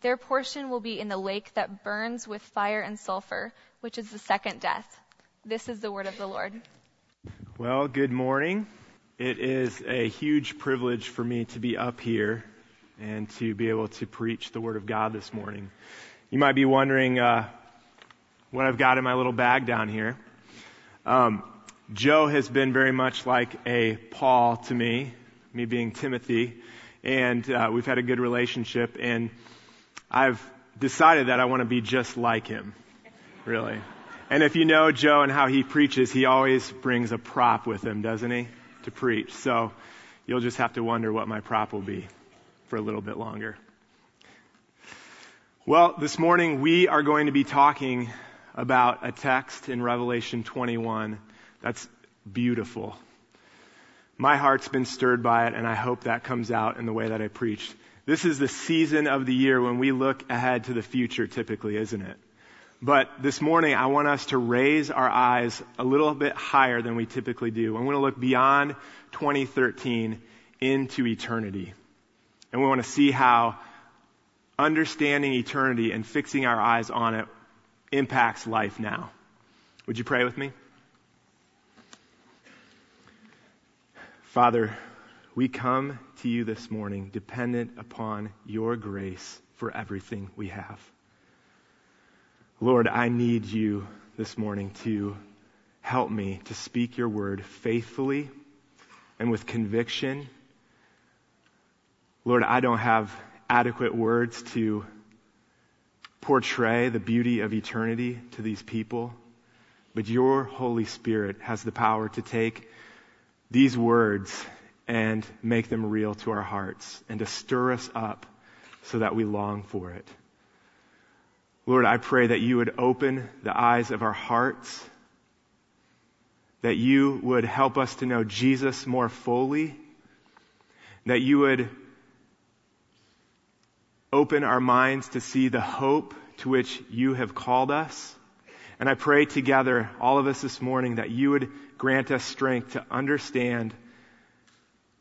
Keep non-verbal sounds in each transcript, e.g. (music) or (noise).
their portion will be in the lake that burns with fire and sulfur, which is the second death. This is the word of the Lord. Well, good morning. It is a huge privilege for me to be up here and to be able to preach the word of God this morning. You might be wondering uh, what I've got in my little bag down here. Um, Joe has been very much like a Paul to me, me being Timothy, and uh, we've had a good relationship. And I've decided that I want to be just like him, really. And if you know Joe and how he preaches, he always brings a prop with him, doesn't he, to preach. So you'll just have to wonder what my prop will be for a little bit longer. Well, this morning we are going to be talking about a text in Revelation 21 that's beautiful. My heart's been stirred by it, and I hope that comes out in the way that I preached. This is the season of the year when we look ahead to the future typically, isn't it? But this morning, I want us to raise our eyes a little bit higher than we typically do. I want to look beyond 2013 into eternity. And we want to see how understanding eternity and fixing our eyes on it impacts life now. Would you pray with me? Father, we come to you this morning dependent upon your grace for everything we have. Lord, I need you this morning to help me to speak your word faithfully and with conviction. Lord, I don't have adequate words to portray the beauty of eternity to these people, but your Holy Spirit has the power to take these words and make them real to our hearts and to stir us up so that we long for it. Lord, I pray that you would open the eyes of our hearts, that you would help us to know Jesus more fully, that you would open our minds to see the hope to which you have called us. And I pray together, all of us this morning, that you would grant us strength to understand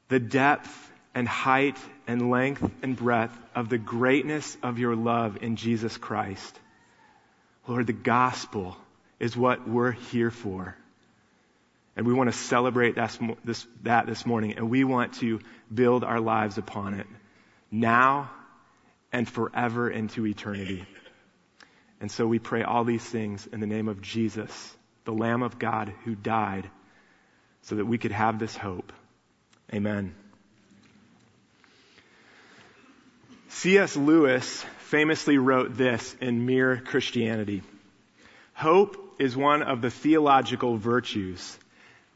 the depth and height and length and breadth of the greatness of your love in Jesus Christ. Lord, the gospel is what we're here for. And we want to celebrate that this, that this morning, and we want to build our lives upon it now and forever into eternity. And so we pray all these things in the name of Jesus, the Lamb of God who died so that we could have this hope. Amen. C.S. Lewis famously wrote this in Mere Christianity. Hope is one of the theological virtues.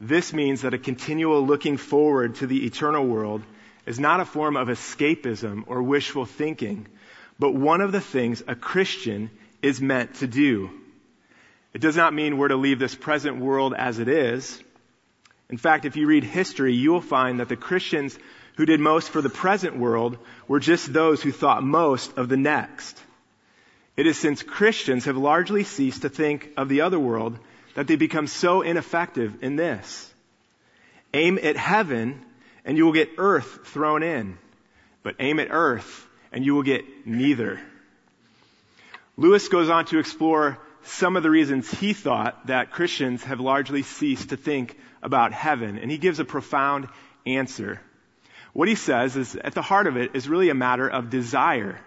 This means that a continual looking forward to the eternal world is not a form of escapism or wishful thinking, but one of the things a Christian is meant to do. It does not mean we're to leave this present world as it is. In fact, if you read history, you will find that the Christians who did most for the present world were just those who thought most of the next. It is since Christians have largely ceased to think of the other world that they become so ineffective in this. Aim at heaven and you will get earth thrown in. But aim at earth and you will get neither. Lewis goes on to explore some of the reasons he thought that Christians have largely ceased to think about heaven, and he gives a profound answer. What he says is at the heart of it is really a matter of desire.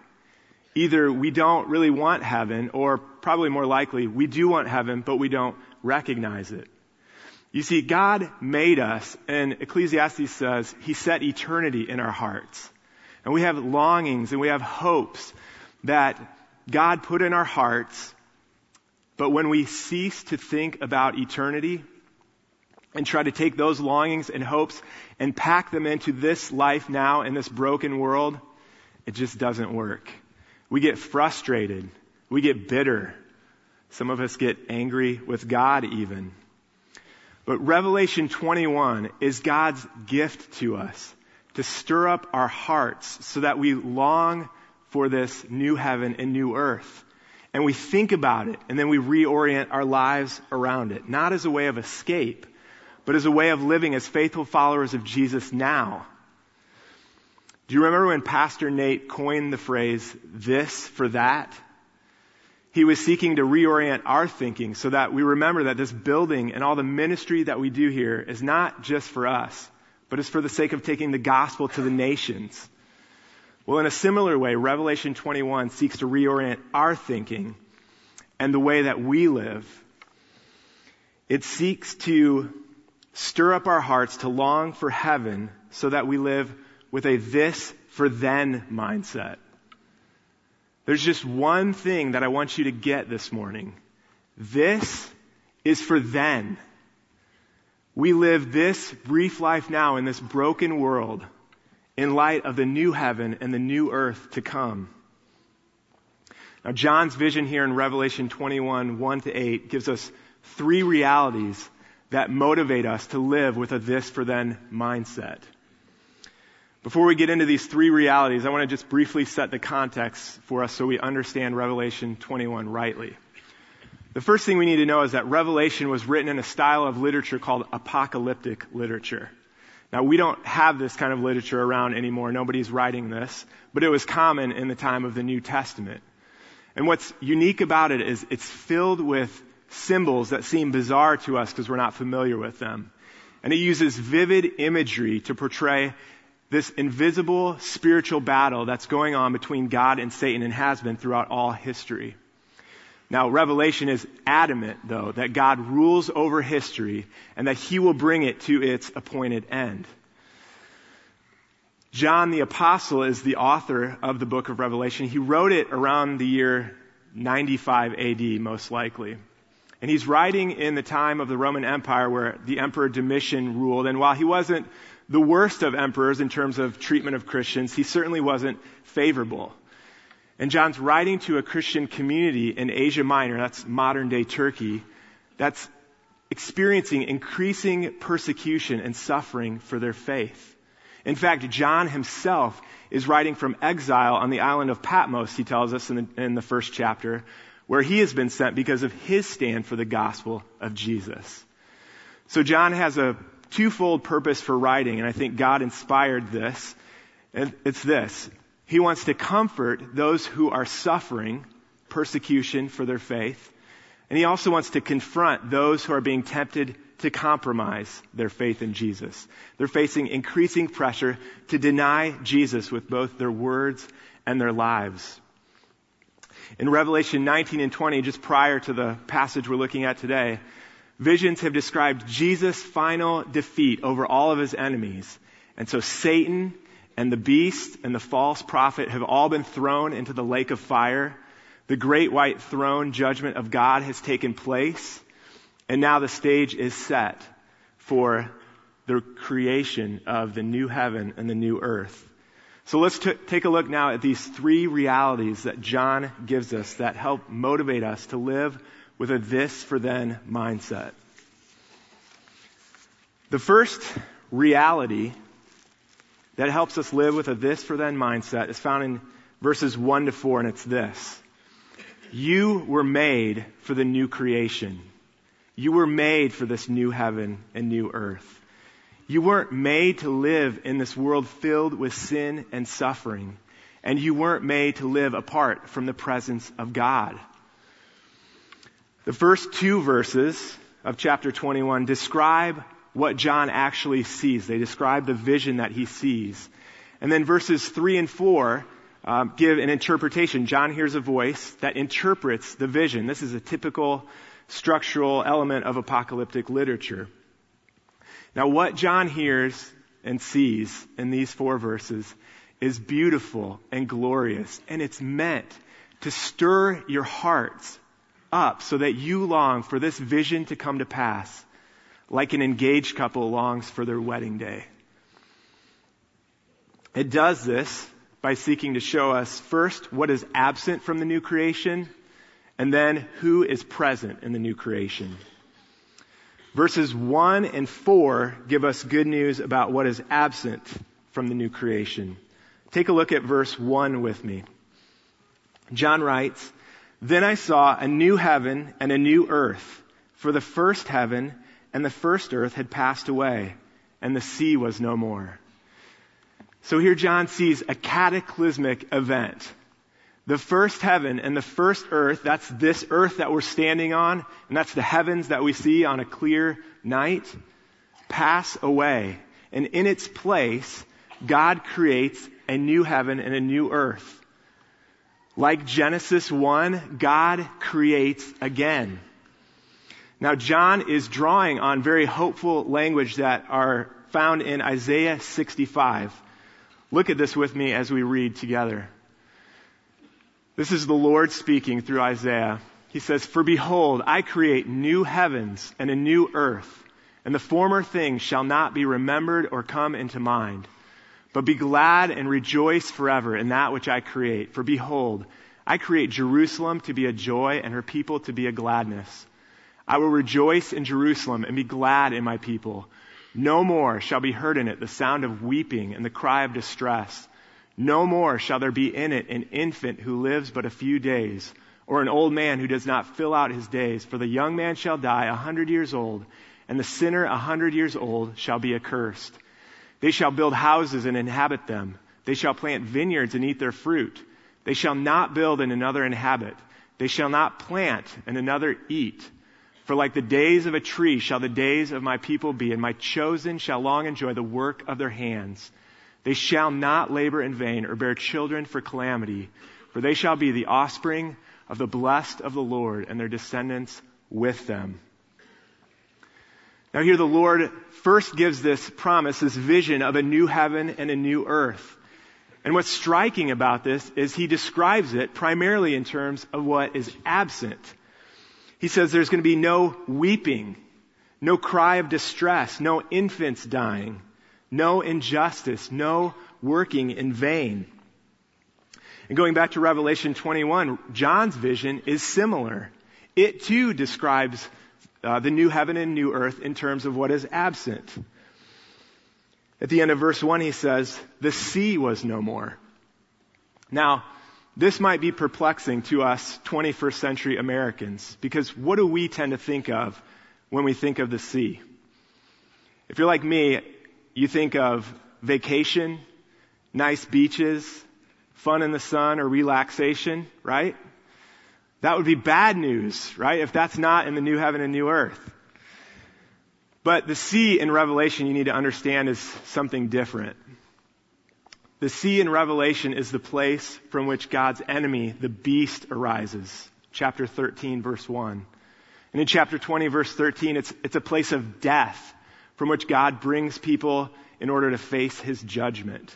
Either we don't really want heaven, or probably more likely, we do want heaven, but we don't recognize it. You see, God made us, and Ecclesiastes says He set eternity in our hearts. And we have longings and we have hopes that God put in our hearts, but when we cease to think about eternity and try to take those longings and hopes and pack them into this life now in this broken world, it just doesn't work. We get frustrated. We get bitter. Some of us get angry with God even. But Revelation 21 is God's gift to us to stir up our hearts so that we long for this new heaven and new earth. And we think about it and then we reorient our lives around it, not as a way of escape, but as a way of living as faithful followers of Jesus now. Do you remember when Pastor Nate coined the phrase, this for that? He was seeking to reorient our thinking so that we remember that this building and all the ministry that we do here is not just for us, but is for the sake of taking the gospel to the nations. Well, in a similar way, Revelation 21 seeks to reorient our thinking and the way that we live. It seeks to stir up our hearts to long for heaven so that we live with a this for then mindset. There's just one thing that I want you to get this morning. This is for then. We live this brief life now in this broken world in light of the new heaven and the new earth to come. Now, John's vision here in Revelation 21, 1 to 8 gives us three realities that motivate us to live with a this for then mindset. Before we get into these three realities, I want to just briefly set the context for us so we understand Revelation 21 rightly. The first thing we need to know is that Revelation was written in a style of literature called apocalyptic literature. Now, we don't have this kind of literature around anymore. Nobody's writing this, but it was common in the time of the New Testament. And what's unique about it is it's filled with symbols that seem bizarre to us because we're not familiar with them. And it uses vivid imagery to portray this invisible spiritual battle that's going on between God and Satan and has been throughout all history. Now, Revelation is adamant, though, that God rules over history and that he will bring it to its appointed end. John the Apostle is the author of the book of Revelation. He wrote it around the year 95 AD, most likely. And he's writing in the time of the Roman Empire where the Emperor Domitian ruled. And while he wasn't the worst of emperors in terms of treatment of Christians, he certainly wasn't favorable. And John's writing to a Christian community in Asia Minor, that's modern day Turkey, that's experiencing increasing persecution and suffering for their faith. In fact, John himself is writing from exile on the island of Patmos, he tells us in the, in the first chapter, where he has been sent because of his stand for the gospel of Jesus. So John has a twofold purpose for writing, and I think God inspired this. And it's this. He wants to comfort those who are suffering persecution for their faith. And he also wants to confront those who are being tempted to compromise their faith in Jesus. They're facing increasing pressure to deny Jesus with both their words and their lives. In Revelation 19 and 20, just prior to the passage we're looking at today, visions have described Jesus' final defeat over all of his enemies. And so Satan and the beast and the false prophet have all been thrown into the lake of fire. The great white throne judgment of God has taken place. And now the stage is set for the creation of the new heaven and the new earth. So let's t- take a look now at these three realities that John gives us that help motivate us to live with a this for then mindset. The first reality that helps us live with a this for then mindset is found in verses 1 to 4, and it's this. you were made for the new creation. You were made for this new heaven and new earth. You weren't made to live in this world filled with sin and suffering. And you weren't made to live apart from the presence of God. The first two verses of chapter 21 describe what John actually sees. They describe the vision that he sees. And then verses 3 and 4 uh, give an interpretation. John hears a voice that interprets the vision. This is a typical structural element of apocalyptic literature. Now, what John hears and sees in these four verses is beautiful and glorious, and it's meant to stir your hearts up so that you long for this vision to come to pass, like an engaged couple longs for their wedding day. It does this by seeking to show us first what is absent from the new creation, and then who is present in the new creation. Verses 1 and 4 give us good news about what is absent from the new creation. Take a look at verse 1 with me. John writes, Then I saw a new heaven and a new earth, for the first heaven and the first earth had passed away, and the sea was no more. So here John sees a cataclysmic event the first heaven and the first earth, that's this earth that we're standing on, and that's the heavens that we see on a clear night, pass away. And in its place, God creates a new heaven and a new earth. Like Genesis 1, God creates again. Now, John is drawing on very hopeful language that are found in Isaiah 65. Look at this with me as we read together. This is the Lord speaking through Isaiah. He says, For behold, I create new heavens and a new earth, and the former things shall not be remembered or come into mind. But be glad and rejoice forever in that which I create. For behold, I create Jerusalem to be a joy and her people to be a gladness. I will rejoice in Jerusalem and be glad in my people. No more shall be heard in it the sound of weeping and the cry of distress. No more shall there be in it an infant who lives but a few days, or an old man who does not fill out his days. For the young man shall die a hundred years old, and the sinner a hundred years old shall be accursed. They shall build houses and inhabit them. They shall plant vineyards and eat their fruit. They shall not build and another inhabit. They shall not plant and another eat. For like the days of a tree shall the days of my people be, and my chosen shall long enjoy the work of their hands. They shall not labor in vain or bear children for calamity, for they shall be the offspring of the blessed of the Lord and their descendants with them. Now here the Lord first gives this promise, this vision of a new heaven and a new earth. And what's striking about this is he describes it primarily in terms of what is absent. He says there's going to be no weeping, no cry of distress, no infants dying no injustice, no working in vain. And going back to Revelation 21, John's vision is similar. It too describes uh, the new heaven and new earth in terms of what is absent. At the end of verse 1, he says, The sea was no more. Now, this might be perplexing to us 21st century Americans because what do we tend to think of when we think of the sea? If you're like me, you think of vacation, nice beaches, fun in the sun, or relaxation, right? That would be bad news, right? If that's not in the new heaven and new earth. But the sea in Revelation, you need to understand, is something different. The sea in Revelation is the place from which God's enemy, the beast, arises. Chapter 13, verse 1. And in chapter 20, verse 13, it's, it's a place of death from which God brings people in order to face his judgment.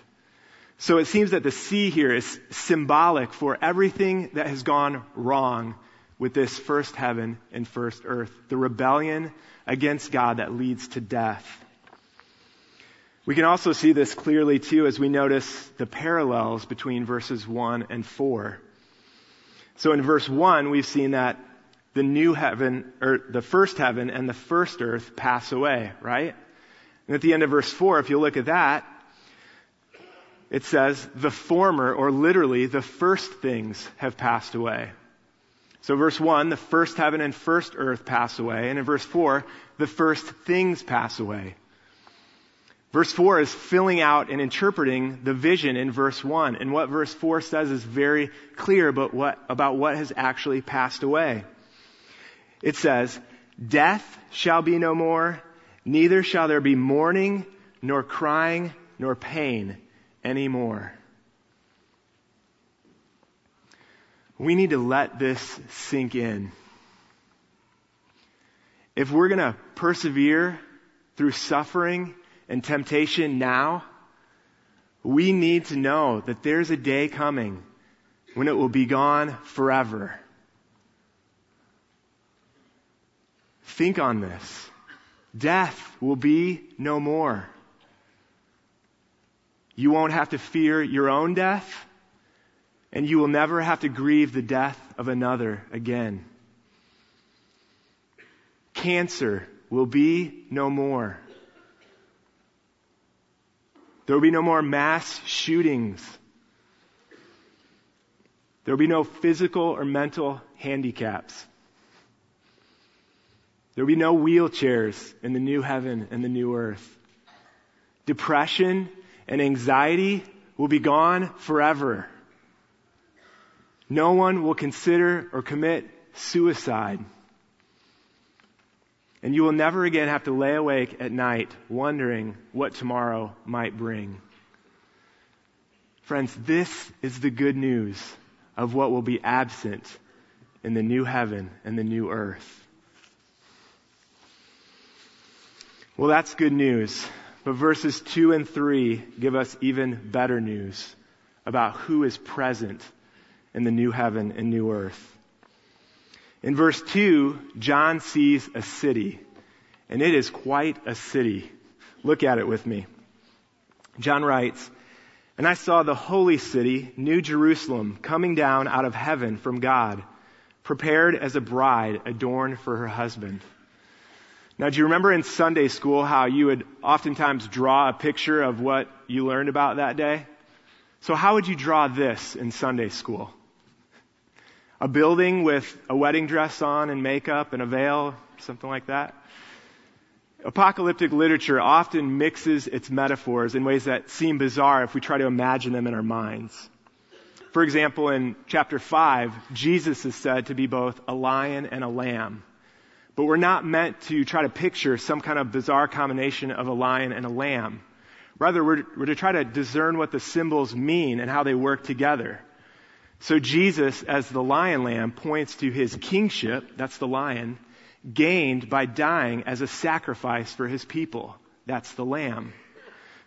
So it seems that the sea here is symbolic for everything that has gone wrong with this first heaven and first earth. The rebellion against God that leads to death. We can also see this clearly too as we notice the parallels between verses 1 and 4. So in verse 1, we've seen that the new heaven, or the first heaven and the first earth pass away, right? And at the end of verse 4, if you look at that, it says, the former, or literally, the first things have passed away. So verse 1, the first heaven and first earth pass away. And in verse 4, the first things pass away. Verse 4 is filling out and interpreting the vision in verse 1. And what verse 4 says is very clear about what, about what has actually passed away. It says, Death shall be no more, neither shall there be mourning, nor crying, nor pain anymore. We need to let this sink in. If we're going to persevere through suffering and temptation now, we need to know that there's a day coming when it will be gone forever. Think on this. Death will be no more. You won't have to fear your own death, and you will never have to grieve the death of another again. Cancer will be no more. There will be no more mass shootings. There will be no physical or mental handicaps. There will be no wheelchairs in the new heaven and the new earth. Depression and anxiety will be gone forever. No one will consider or commit suicide. And you will never again have to lay awake at night wondering what tomorrow might bring. Friends, this is the good news of what will be absent in the new heaven and the new earth. Well, that's good news. But verses 2 and 3 give us even better news about who is present in the new heaven and new earth. In verse 2, John sees a city, and it is quite a city. Look at it with me. John writes, And I saw the holy city, New Jerusalem, coming down out of heaven from God, prepared as a bride adorned for her husband. Now, do you remember in Sunday school how you would oftentimes draw a picture of what you learned about that day? So how would you draw this in Sunday school? a building with a wedding dress on and makeup and a veil, something like that. Apocalyptic literature often mixes its metaphors in ways that seem bizarre if we try to imagine them in our minds. For example, in chapter 5, Jesus is said to be both a lion and a lamb. But we're not meant to try to picture some kind of bizarre combination of a lion and a lamb. Rather, we're, we're to try to discern what the symbols mean and how they work together. So Jesus, as the lion lamb, points to his kingship, that's the lion, gained by dying as a sacrifice for his people. That's the lamb.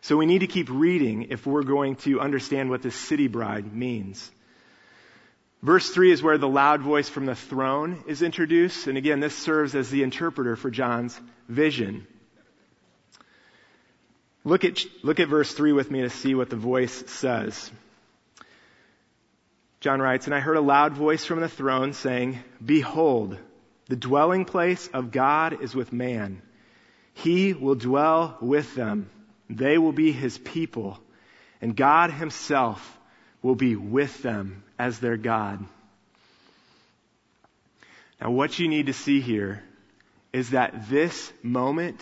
So we need to keep reading if we're going to understand what this city bride means. Verse 3 is where the loud voice from the throne is introduced. And again, this serves as the interpreter for John's vision. Look at, look at verse 3 with me to see what the voice says. John writes, And I heard a loud voice from the throne saying, Behold, the dwelling place of God is with man. He will dwell with them. They will be his people. And God himself will be with them as their God. Now, what you need to see here is that this moment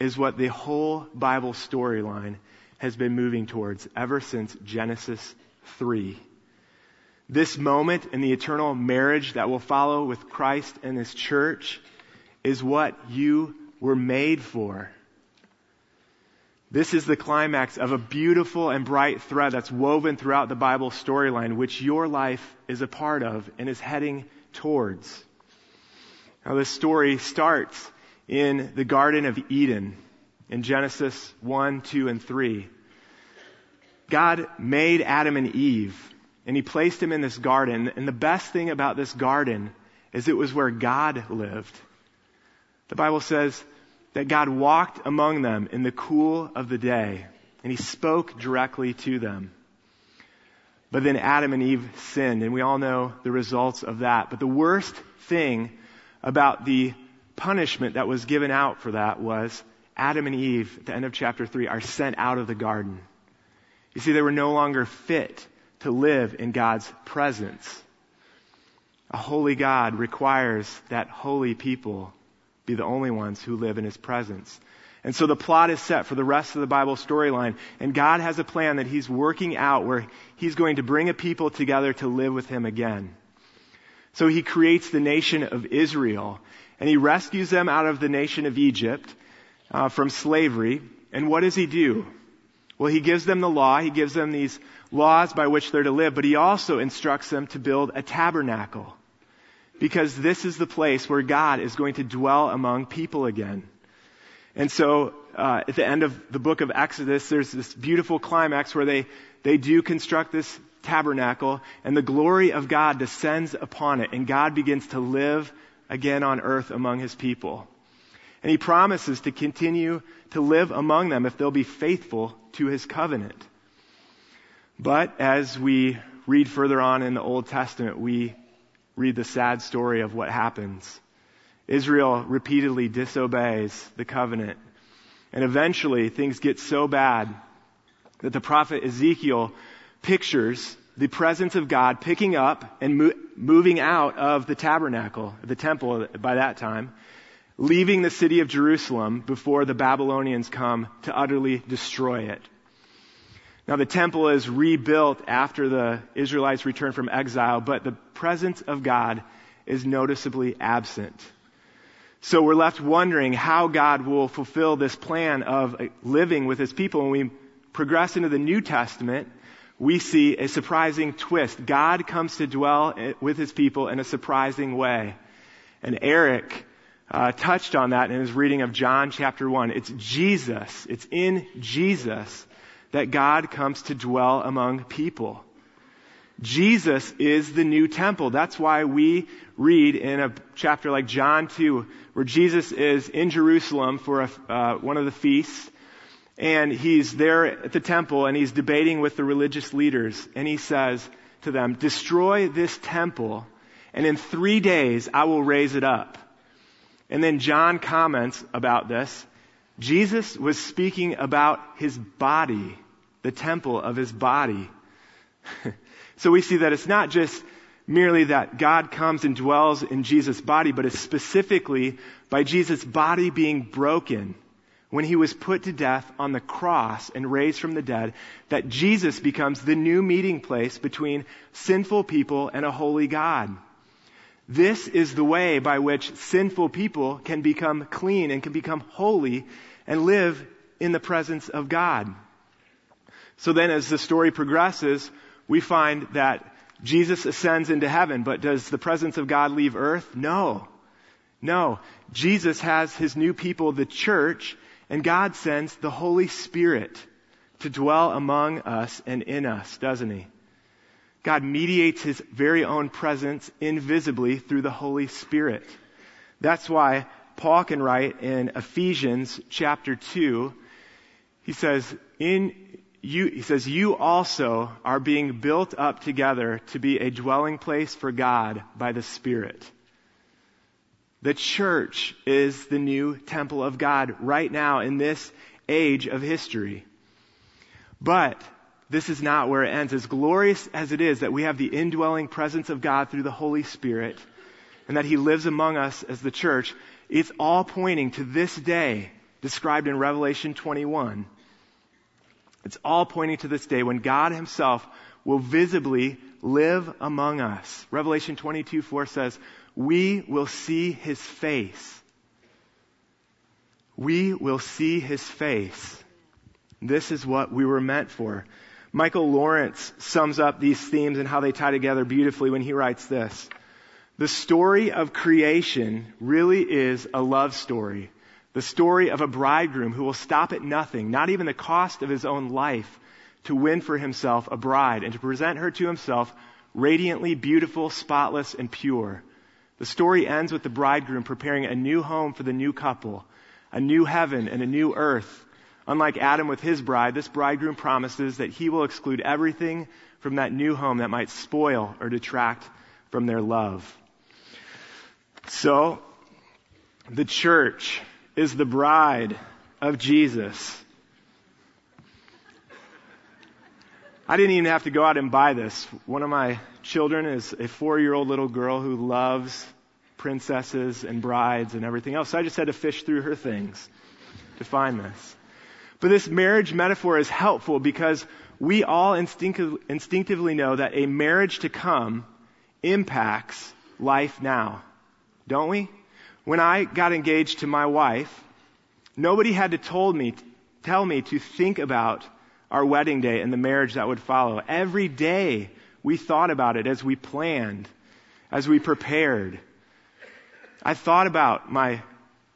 is what the whole Bible storyline has been moving towards ever since Genesis 3 this moment in the eternal marriage that will follow with Christ and His church is what you were made for. This is the climax of a beautiful and bright thread that's woven throughout the Bible storyline, which your life is a part of and is heading towards. Now, this story starts in the Garden of Eden in Genesis 1, 2, and 3. God made Adam and Eve and he placed him in this garden. And the best thing about this garden is it was where God lived. The Bible says that God walked among them in the cool of the day, and he spoke directly to them. But then Adam and Eve sinned, and we all know the results of that. But the worst thing about the punishment that was given out for that was Adam and Eve, at the end of chapter 3, are sent out of the garden. You see, they were no longer fit to live in God's presence. A holy God requires that holy people be the only ones who live in his presence. And so the plot is set for the rest of the Bible storyline. And God has a plan that he's working out where he's going to bring a people together to live with him again. So he creates the nation of Israel and he rescues them out of the nation of Egypt uh, from slavery. And what does he do? Well, he gives them the law. He gives them these laws by which they're to live, but he also instructs them to build a tabernacle. Because this is the place where God is going to dwell among people again. And so, uh, at the end of the book of Exodus, there's this beautiful climax where they, they do construct this tabernacle and the glory of God descends upon it and God begins to live again on earth among his people. And he promises to continue to live among them if they'll be faithful to his covenant. But as we read further on in the Old Testament, we read the sad story of what happens. Israel repeatedly disobeys the covenant. And eventually things get so bad that the prophet Ezekiel pictures the presence of God picking up and mo- moving out of the tabernacle, the temple by that time, leaving the city of Jerusalem before the Babylonians come to utterly destroy it. Now the temple is rebuilt after the Israelites return from exile, but the presence of God is noticeably absent. So we're left wondering how God will fulfill this plan of living with his people. When we progress into the New Testament, we see a surprising twist. God comes to dwell with his people in a surprising way. And Eric uh, touched on that in his reading of John chapter 1. It's Jesus, it's in Jesus that God comes to dwell among people. Jesus is the new temple. That's why we read in a chapter like John 2, where Jesus is in Jerusalem for a, uh, one of the feasts, and he's there at the temple and he's debating with the religious leaders, and he says to them, destroy this temple, and in three days I will raise it up. And then John comments about this. Jesus was speaking about his body, the temple of his body. (laughs) so we see that it's not just merely that God comes and dwells in Jesus' body, but it's specifically by Jesus' body being broken when he was put to death on the cross and raised from the dead, that Jesus becomes the new meeting place between sinful people and a holy God. This is the way by which sinful people can become clean and can become holy and live in the presence of God. So then as the story progresses, we find that Jesus ascends into heaven, but does the presence of God leave earth? No. No. Jesus has his new people, the church, and God sends the Holy Spirit to dwell among us and in us, doesn't he? God mediates his very own presence invisibly through the Holy Spirit. That's why Paul can write in Ephesians chapter 2, he says, in you, he says, you also are being built up together to be a dwelling place for God by the Spirit. The church is the new temple of God right now in this age of history. But this is not where it ends. As glorious as it is that we have the indwelling presence of God through the Holy Spirit and that He lives among us as the church, it's all pointing to this day described in Revelation 21 it's all pointing to this day when God himself will visibly live among us. Revelation 22, 4 says, we will see his face. We will see his face. This is what we were meant for. Michael Lawrence sums up these themes and how they tie together beautifully when he writes this. The story of creation really is a love story the story of a bridegroom who will stop at nothing, not even the cost of his own life, to win for himself a bride and to present her to himself radiantly beautiful, spotless, and pure. The story ends with the bridegroom preparing a new home for the new couple, a new heaven and a new earth. Unlike Adam with his bride, this bridegroom promises that he will exclude everything from that new home that might spoil or detract from their love. So, the church is the bride of Jesus. I didn't even have to go out and buy this. One of my children is a four year old little girl who loves princesses and brides and everything else. So I just had to fish through her things to find this. But this marriage metaphor is helpful because we all instinctive, instinctively know that a marriage to come impacts life now. Don't we? When I got engaged to my wife, nobody had to told me, tell me to think about our wedding day and the marriage that would follow. Every day we thought about it as we planned, as we prepared. I thought about my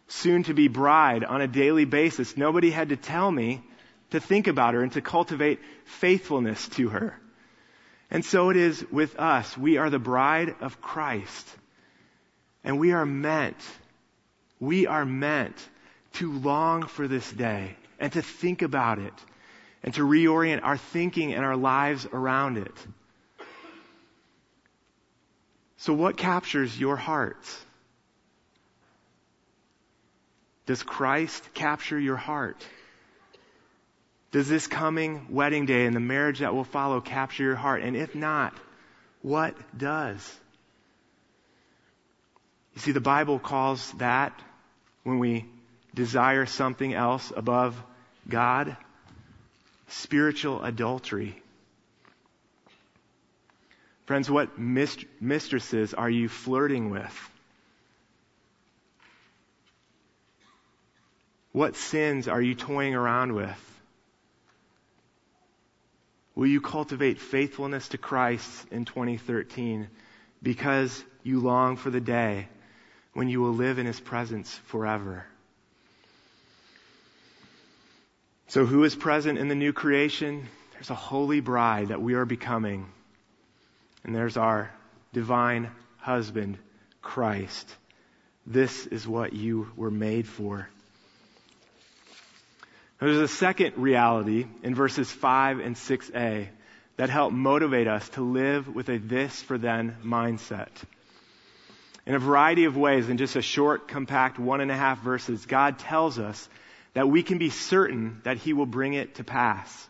soon to be bride on a daily basis. Nobody had to tell me to think about her and to cultivate faithfulness to her. And so it is with us. We are the bride of Christ. And we are meant, we are meant to long for this day and to think about it and to reorient our thinking and our lives around it. So what captures your hearts? Does Christ capture your heart? Does this coming wedding day and the marriage that will follow capture your heart? And if not, what does? You see, the Bible calls that when we desire something else above God, spiritual adultery. Friends, what mistresses are you flirting with? What sins are you toying around with? Will you cultivate faithfulness to Christ in 2013 because you long for the day when you will live in His presence forever? So who is present in the new creation? There's a holy bride that we are becoming. And there's our divine husband, Christ. This is what you were made for. There's a second reality in verses 5 and 6a that help motivate us to live with a this for then mindset. In a variety of ways, in just a short, compact one and a half verses, God tells us that we can be certain that He will bring it to pass.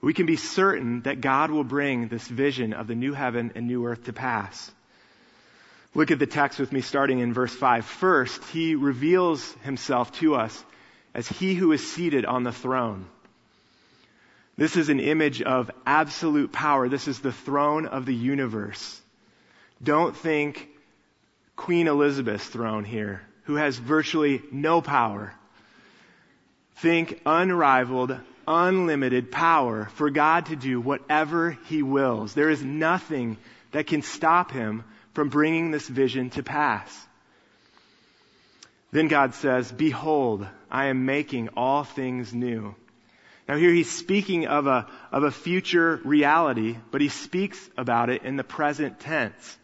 We can be certain that God will bring this vision of the new heaven and new earth to pass. Look at the text with me starting in verse 5. First, He reveals Himself to us as he who is seated on the throne. This is an image of absolute power. This is the throne of the universe. Don't think Queen Elizabeth's throne here, who has virtually no power. Think unrivaled, unlimited power for God to do whatever He wills. There is nothing that can stop Him from bringing this vision to pass. Then God says, Behold, I am making all things new. Now here he's speaking of a, of a future reality, but he speaks about it in the present tense.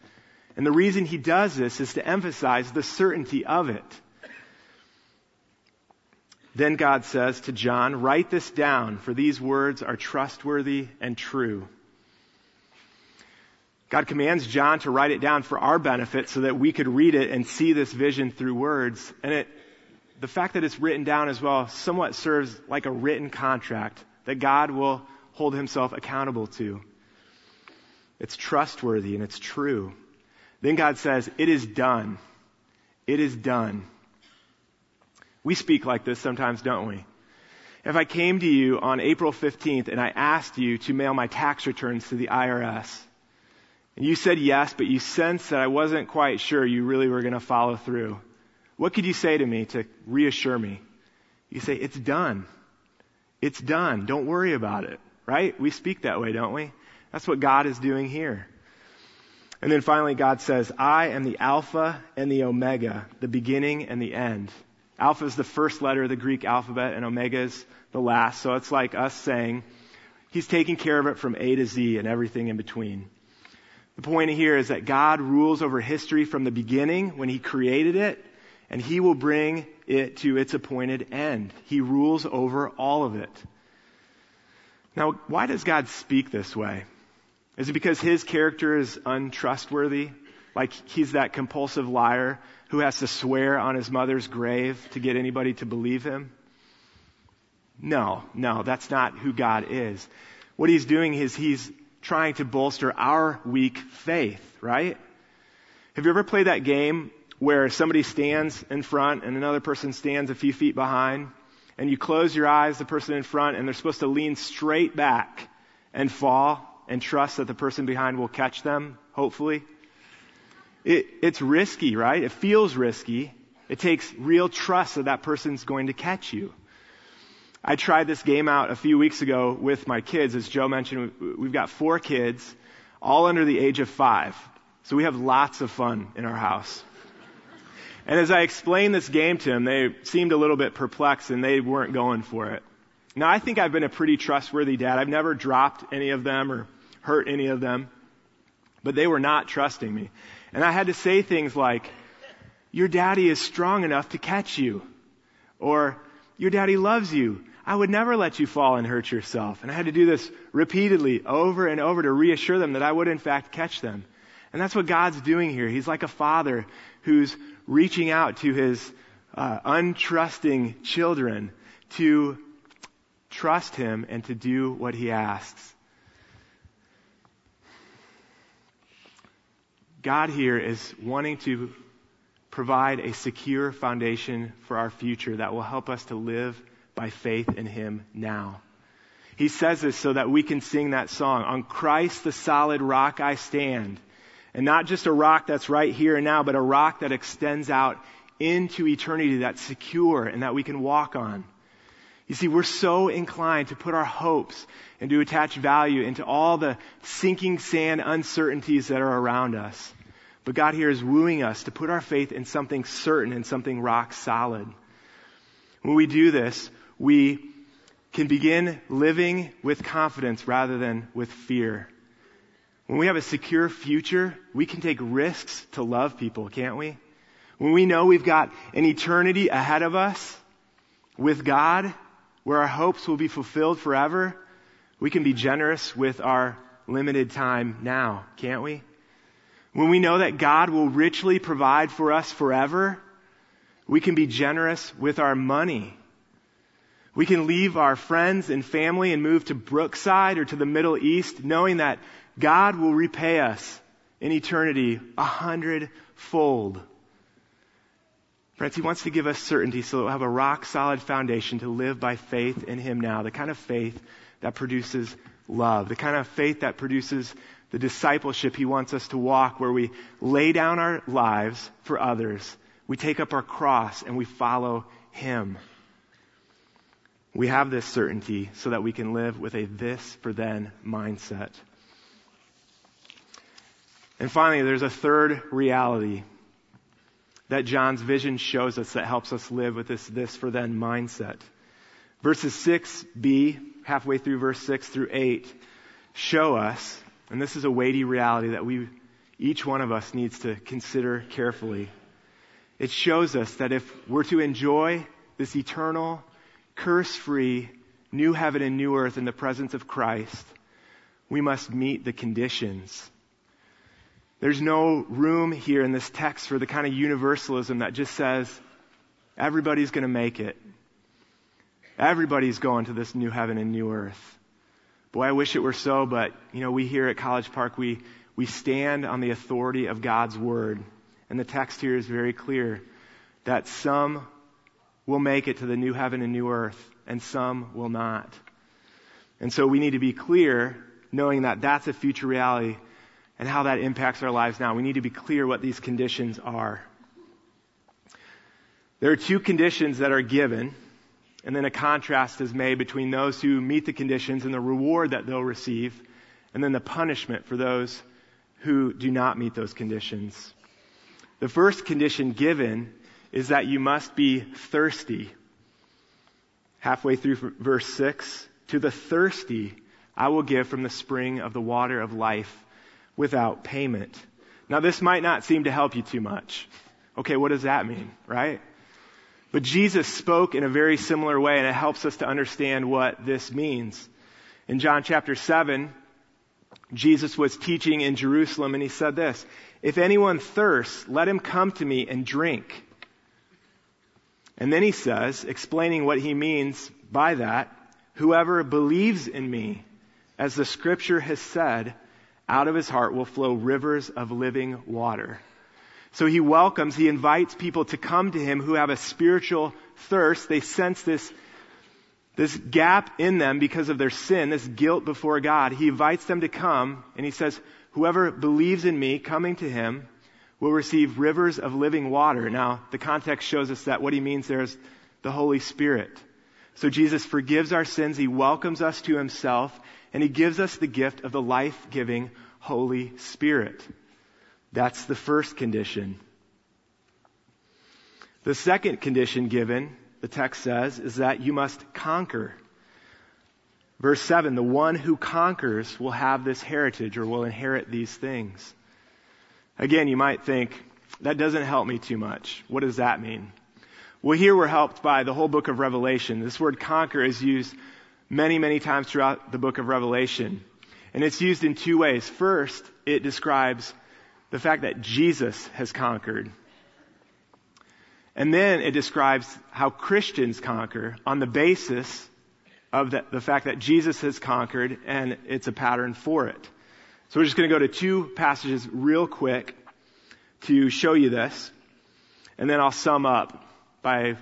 And the reason he does this is to emphasize the certainty of it. Then God says to John, write this down, for these words are trustworthy and true. God commands John to write it down for our benefit so that we could read it and see this vision through words. And it, the fact that it's written down as well somewhat serves like a written contract that God will hold himself accountable to. It's trustworthy and it's true. Then God says, it is done. It is done. We speak like this sometimes, don't we? If I came to you on April 15th and I asked you to mail my tax returns to the IRS, and you said yes, but you sensed that I wasn't quite sure you really were going to follow through. What could you say to me to reassure me? You say, it's done. It's done. Don't worry about it. Right? We speak that way, don't we? That's what God is doing here. And then finally, God says, I am the Alpha and the Omega, the beginning and the end. Alpha is the first letter of the Greek alphabet, and Omega is the last. So it's like us saying, He's taking care of it from A to Z and everything in between. The point here is that God rules over history from the beginning when He created it, and He will bring it to its appointed end. He rules over all of it. Now, why does God speak this way? Is it because His character is untrustworthy? Like He's that compulsive liar who has to swear on his mother's grave to get anybody to believe Him? No, no, that's not who God is. what he's doing is he's trying to bolster our weak faith, right? Have you ever played that game where somebody stands in front and another person stands a few feet behind? And you close your eyes, the person in front, and they're supposed to lean straight back and fall and trust that the person behind will catch them, hopefully. It, it's risky, right? It feels risky. It takes real trust that that person's going to catch you. I tried this game out a few weeks ago with my kids. As Joe mentioned, we've got four kids, all under the age of five. So we have lots of fun in our house. And as I explained this game to them, they seemed a little bit perplexed and they weren't going for it. Now I think I've been a pretty trustworthy dad. I've never dropped any of them or hurt any of them. But they were not trusting me. And I had to say things like, your daddy is strong enough to catch you. Or, your daddy loves you. I would never let you fall and hurt yourself. And I had to do this repeatedly over and over to reassure them that I would in fact catch them. And that's what God's doing here. He's like a father who's reaching out to his uh, untrusting children to trust him and to do what he asks. God here is wanting to provide a secure foundation for our future that will help us to live by faith in Him now. He says this so that we can sing that song. On Christ the solid rock I stand. And not just a rock that's right here and now, but a rock that extends out into eternity that's secure and that we can walk on. You see, we're so inclined to put our hopes and to attach value into all the sinking sand uncertainties that are around us. But God here is wooing us to put our faith in something certain and something rock solid. When we do this, we can begin living with confidence rather than with fear. When we have a secure future, we can take risks to love people, can't we? When we know we've got an eternity ahead of us with God, where our hopes will be fulfilled forever, we can be generous with our limited time now, can't we? When we know that God will richly provide for us forever, we can be generous with our money. We can leave our friends and family and move to Brookside or to the Middle East knowing that God will repay us in eternity a hundredfold. Friends, He wants to give us certainty so that we'll have a rock solid foundation to live by faith in Him now. The kind of faith that produces love. The kind of faith that produces the discipleship He wants us to walk where we lay down our lives for others. We take up our cross and we follow Him. We have this certainty so that we can live with a this for then mindset. And finally, there's a third reality that John's vision shows us that helps us live with this this for then mindset. Verses 6b, halfway through verse 6 through 8, show us, and this is a weighty reality that we, each one of us needs to consider carefully. It shows us that if we're to enjoy this eternal, curse-free, new heaven and new earth in the presence of Christ, we must meet the conditions there's no room here in this text for the kind of universalism that just says, everybody's going to make it. Everybody's going to this new heaven and new earth. Boy, I wish it were so, but, you know, we here at College Park, we, we stand on the authority of God's Word. And the text here is very clear that some will make it to the new heaven and new earth, and some will not. And so we need to be clear, knowing that that's a future reality and how that impacts our lives now. We need to be clear what these conditions are. There are two conditions that are given, and then a contrast is made between those who meet the conditions and the reward that they'll receive, and then the punishment for those who do not meet those conditions. The first condition given is that you must be thirsty. Halfway through verse 6, to the thirsty I will give from the spring of the water of life without payment. Now, this might not seem to help you too much. Okay, what does that mean, right? But Jesus spoke in a very similar way, and it helps us to understand what this means. In John chapter 7, Jesus was teaching in Jerusalem, and he said this If anyone thirsts, let him come to me and drink. And then he says, explaining what he means by that, whoever believes in me, As the scripture has said, out of his heart will flow rivers of living water. So he welcomes, he invites people to come to him who have a spiritual thirst. They sense this, this gap in them because of their sin, this guilt before God. He invites them to come and he says, whoever believes in me, coming to him, will receive rivers of living water. Now, the context shows us that what he means there is the Holy Spirit. So Jesus forgives our sins, he welcomes us to himself, and he gives us the gift of the life-giving Holy Spirit. That's the first condition. The second condition given, the text says, is that you must conquer. Verse 7, the one who conquers will have this heritage or will inherit these things. Again, you might think, that doesn't help me too much. What does that mean? Well, here we're helped by the whole book of Revelation. This word conquer is used many, many times throughout the book of Revelation. And it's used in two ways. First, it describes the fact that Jesus has conquered. And then it describes how Christians conquer on the basis of the, the, fact that Jesus has conquered and it's a pattern for it. So we're just going to go to two passages real quick to show you this. And then I'll sum up by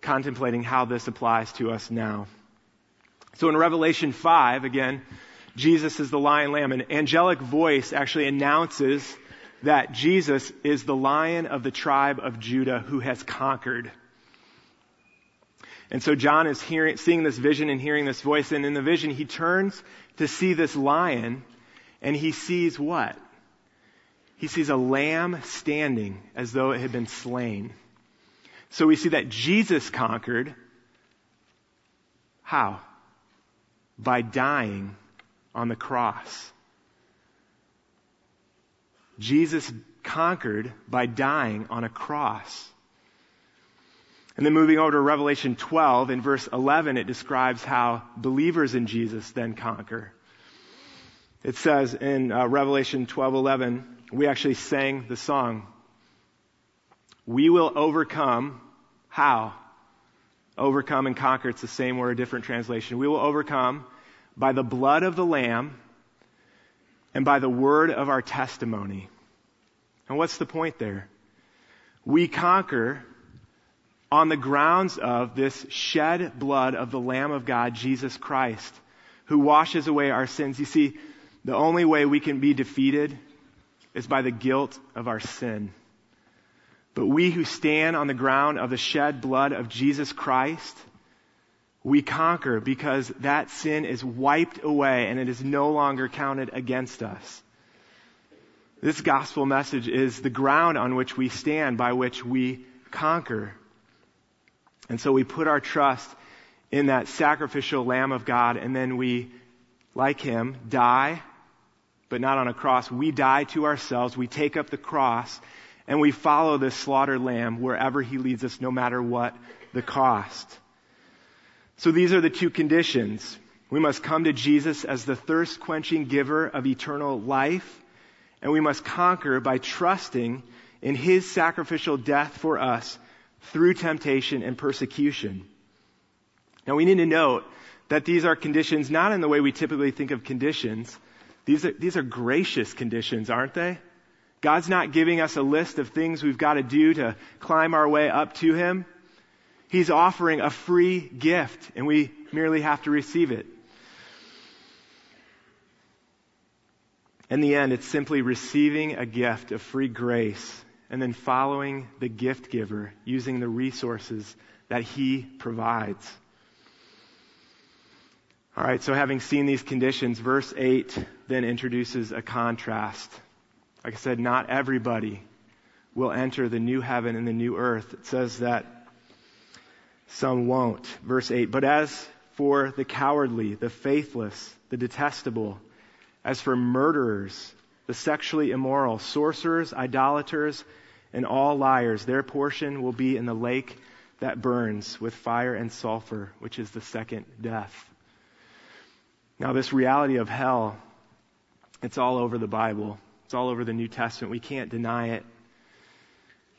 contemplating how this applies to us now. So in Revelation 5, again, Jesus is the lion lamb. An angelic voice actually announces that Jesus is the lion of the tribe of Judah who has conquered. And so John is hearing, seeing this vision and hearing this voice, and in the vision he turns to see this lion, and he sees what? He sees a lamb standing as though it had been slain. So we see that Jesus conquered. How? By dying on the cross. Jesus conquered by dying on a cross. And then moving over to Revelation 12, in verse 11, it describes how believers in Jesus then conquer. It says in uh, Revelation 12:11, we actually sang the song. We will overcome. How? Overcome and conquer. It's the same word, different translation. We will overcome by the blood of the Lamb and by the word of our testimony. And what's the point there? We conquer on the grounds of this shed blood of the Lamb of God, Jesus Christ, who washes away our sins. You see, the only way we can be defeated is by the guilt of our sin. But we who stand on the ground of the shed blood of Jesus Christ, we conquer because that sin is wiped away and it is no longer counted against us. This gospel message is the ground on which we stand, by which we conquer. And so we put our trust in that sacrificial Lamb of God, and then we, like Him, die, but not on a cross. We die to ourselves. We take up the cross, and we follow this slaughtered Lamb wherever He leads us, no matter what the cost. So these are the two conditions. We must come to Jesus as the thirst quenching giver of eternal life, and we must conquer by trusting in His sacrificial death for us through temptation and persecution. Now we need to note that these are conditions not in the way we typically think of conditions. These are, these are gracious conditions, aren't they? God's not giving us a list of things we've got to do to climb our way up to Him. He's offering a free gift, and we merely have to receive it. In the end, it's simply receiving a gift of free grace and then following the gift giver using the resources that he provides. All right, so having seen these conditions, verse 8 then introduces a contrast. Like I said, not everybody will enter the new heaven and the new earth. It says that some won't. Verse 8, but as for the cowardly, the faithless, the detestable, as for murderers, the sexually immoral, sorcerers, idolaters, and all liars, their portion will be in the lake that burns with fire and sulfur, which is the second death. Now, this reality of hell, it's all over the Bible. It's all over the New Testament. We can't deny it.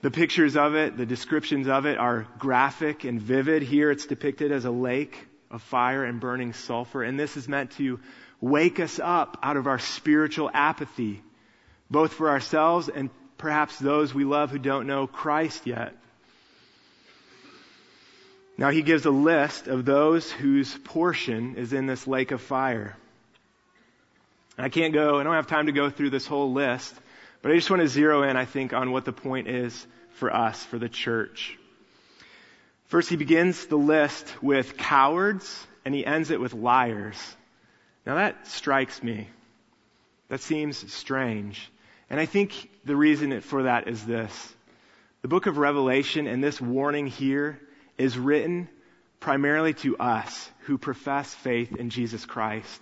The pictures of it, the descriptions of it are graphic and vivid. Here it's depicted as a lake of fire and burning sulfur. And this is meant to wake us up out of our spiritual apathy, both for ourselves and perhaps those we love who don't know Christ yet. Now he gives a list of those whose portion is in this lake of fire. I can't go, I don't have time to go through this whole list, but I just want to zero in, I think, on what the point is for us, for the church. First, he begins the list with cowards, and he ends it with liars. Now that strikes me. That seems strange. And I think the reason for that is this. The book of Revelation and this warning here is written primarily to us who profess faith in Jesus Christ.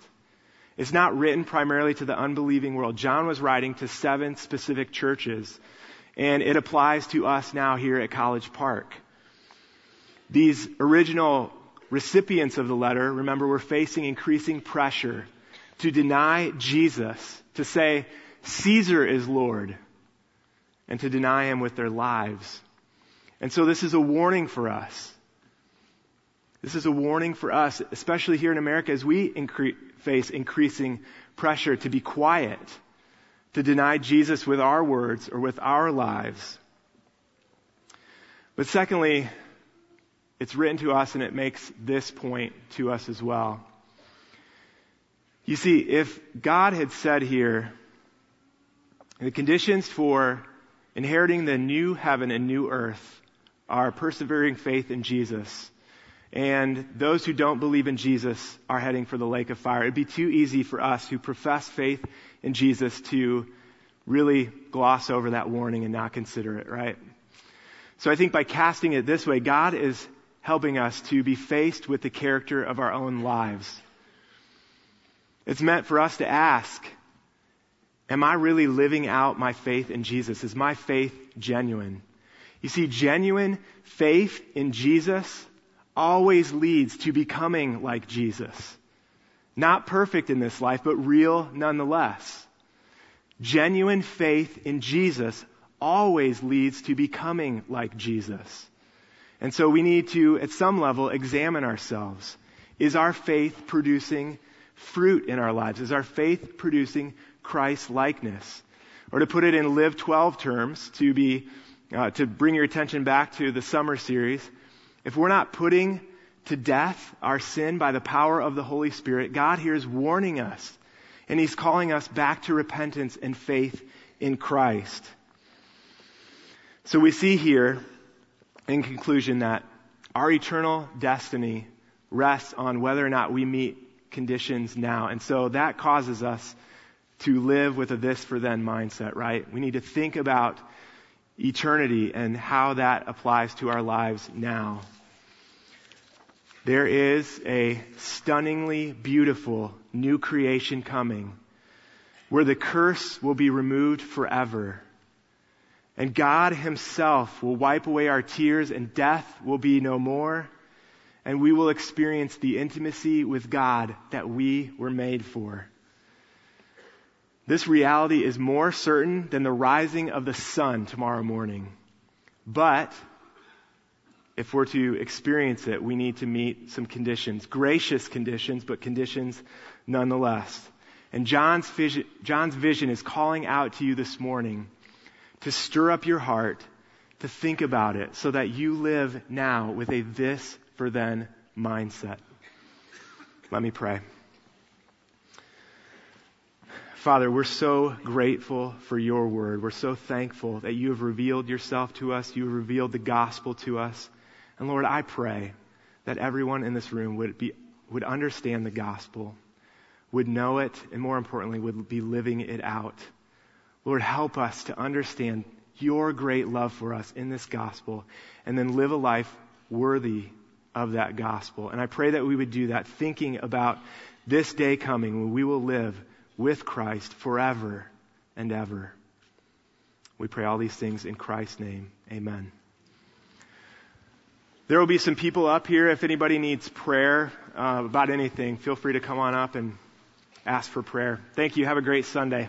It's not written primarily to the unbelieving world. John was writing to seven specific churches, and it applies to us now here at College Park. These original recipients of the letter, remember, were facing increasing pressure to deny Jesus, to say, Caesar is Lord, and to deny him with their lives. And so this is a warning for us. This is a warning for us, especially here in America, as we incre- face increasing pressure to be quiet, to deny Jesus with our words or with our lives. But secondly, it's written to us and it makes this point to us as well. You see, if God had said here, the conditions for inheriting the new heaven and new earth are persevering faith in Jesus. And those who don't believe in Jesus are heading for the lake of fire. It'd be too easy for us who profess faith in Jesus to really gloss over that warning and not consider it, right? So I think by casting it this way, God is helping us to be faced with the character of our own lives. It's meant for us to ask, am I really living out my faith in Jesus? Is my faith genuine? You see, genuine faith in Jesus always leads to becoming like Jesus. Not perfect in this life, but real nonetheless. Genuine faith in Jesus always leads to becoming like Jesus. And so we need to, at some level, examine ourselves. Is our faith producing fruit in our lives? Is our faith producing Christ likeness? Or to put it in Live 12 terms, to be uh, to bring your attention back to the summer series, if we're not putting to death our sin by the power of the Holy Spirit, God here is warning us and He's calling us back to repentance and faith in Christ. So we see here, in conclusion, that our eternal destiny rests on whether or not we meet conditions now. And so that causes us to live with a this for then mindset, right? We need to think about eternity and how that applies to our lives now. There is a stunningly beautiful new creation coming where the curse will be removed forever. And God Himself will wipe away our tears and death will be no more. And we will experience the intimacy with God that we were made for. This reality is more certain than the rising of the sun tomorrow morning. But if we're to experience it, we need to meet some conditions. Gracious conditions, but conditions nonetheless. And John's vision, John's vision is calling out to you this morning to stir up your heart, to think about it, so that you live now with a this for then mindset. Let me pray. Father, we're so grateful for your word. We're so thankful that you have revealed yourself to us. You have revealed the gospel to us. And Lord, I pray that everyone in this room would be, would understand the gospel, would know it, and more importantly, would be living it out. Lord, help us to understand your great love for us in this gospel and then live a life worthy of that gospel. And I pray that we would do that thinking about this day coming when we will live with Christ forever and ever. We pray all these things in Christ's name. Amen. There will be some people up here. If anybody needs prayer uh, about anything, feel free to come on up and ask for prayer. Thank you. Have a great Sunday.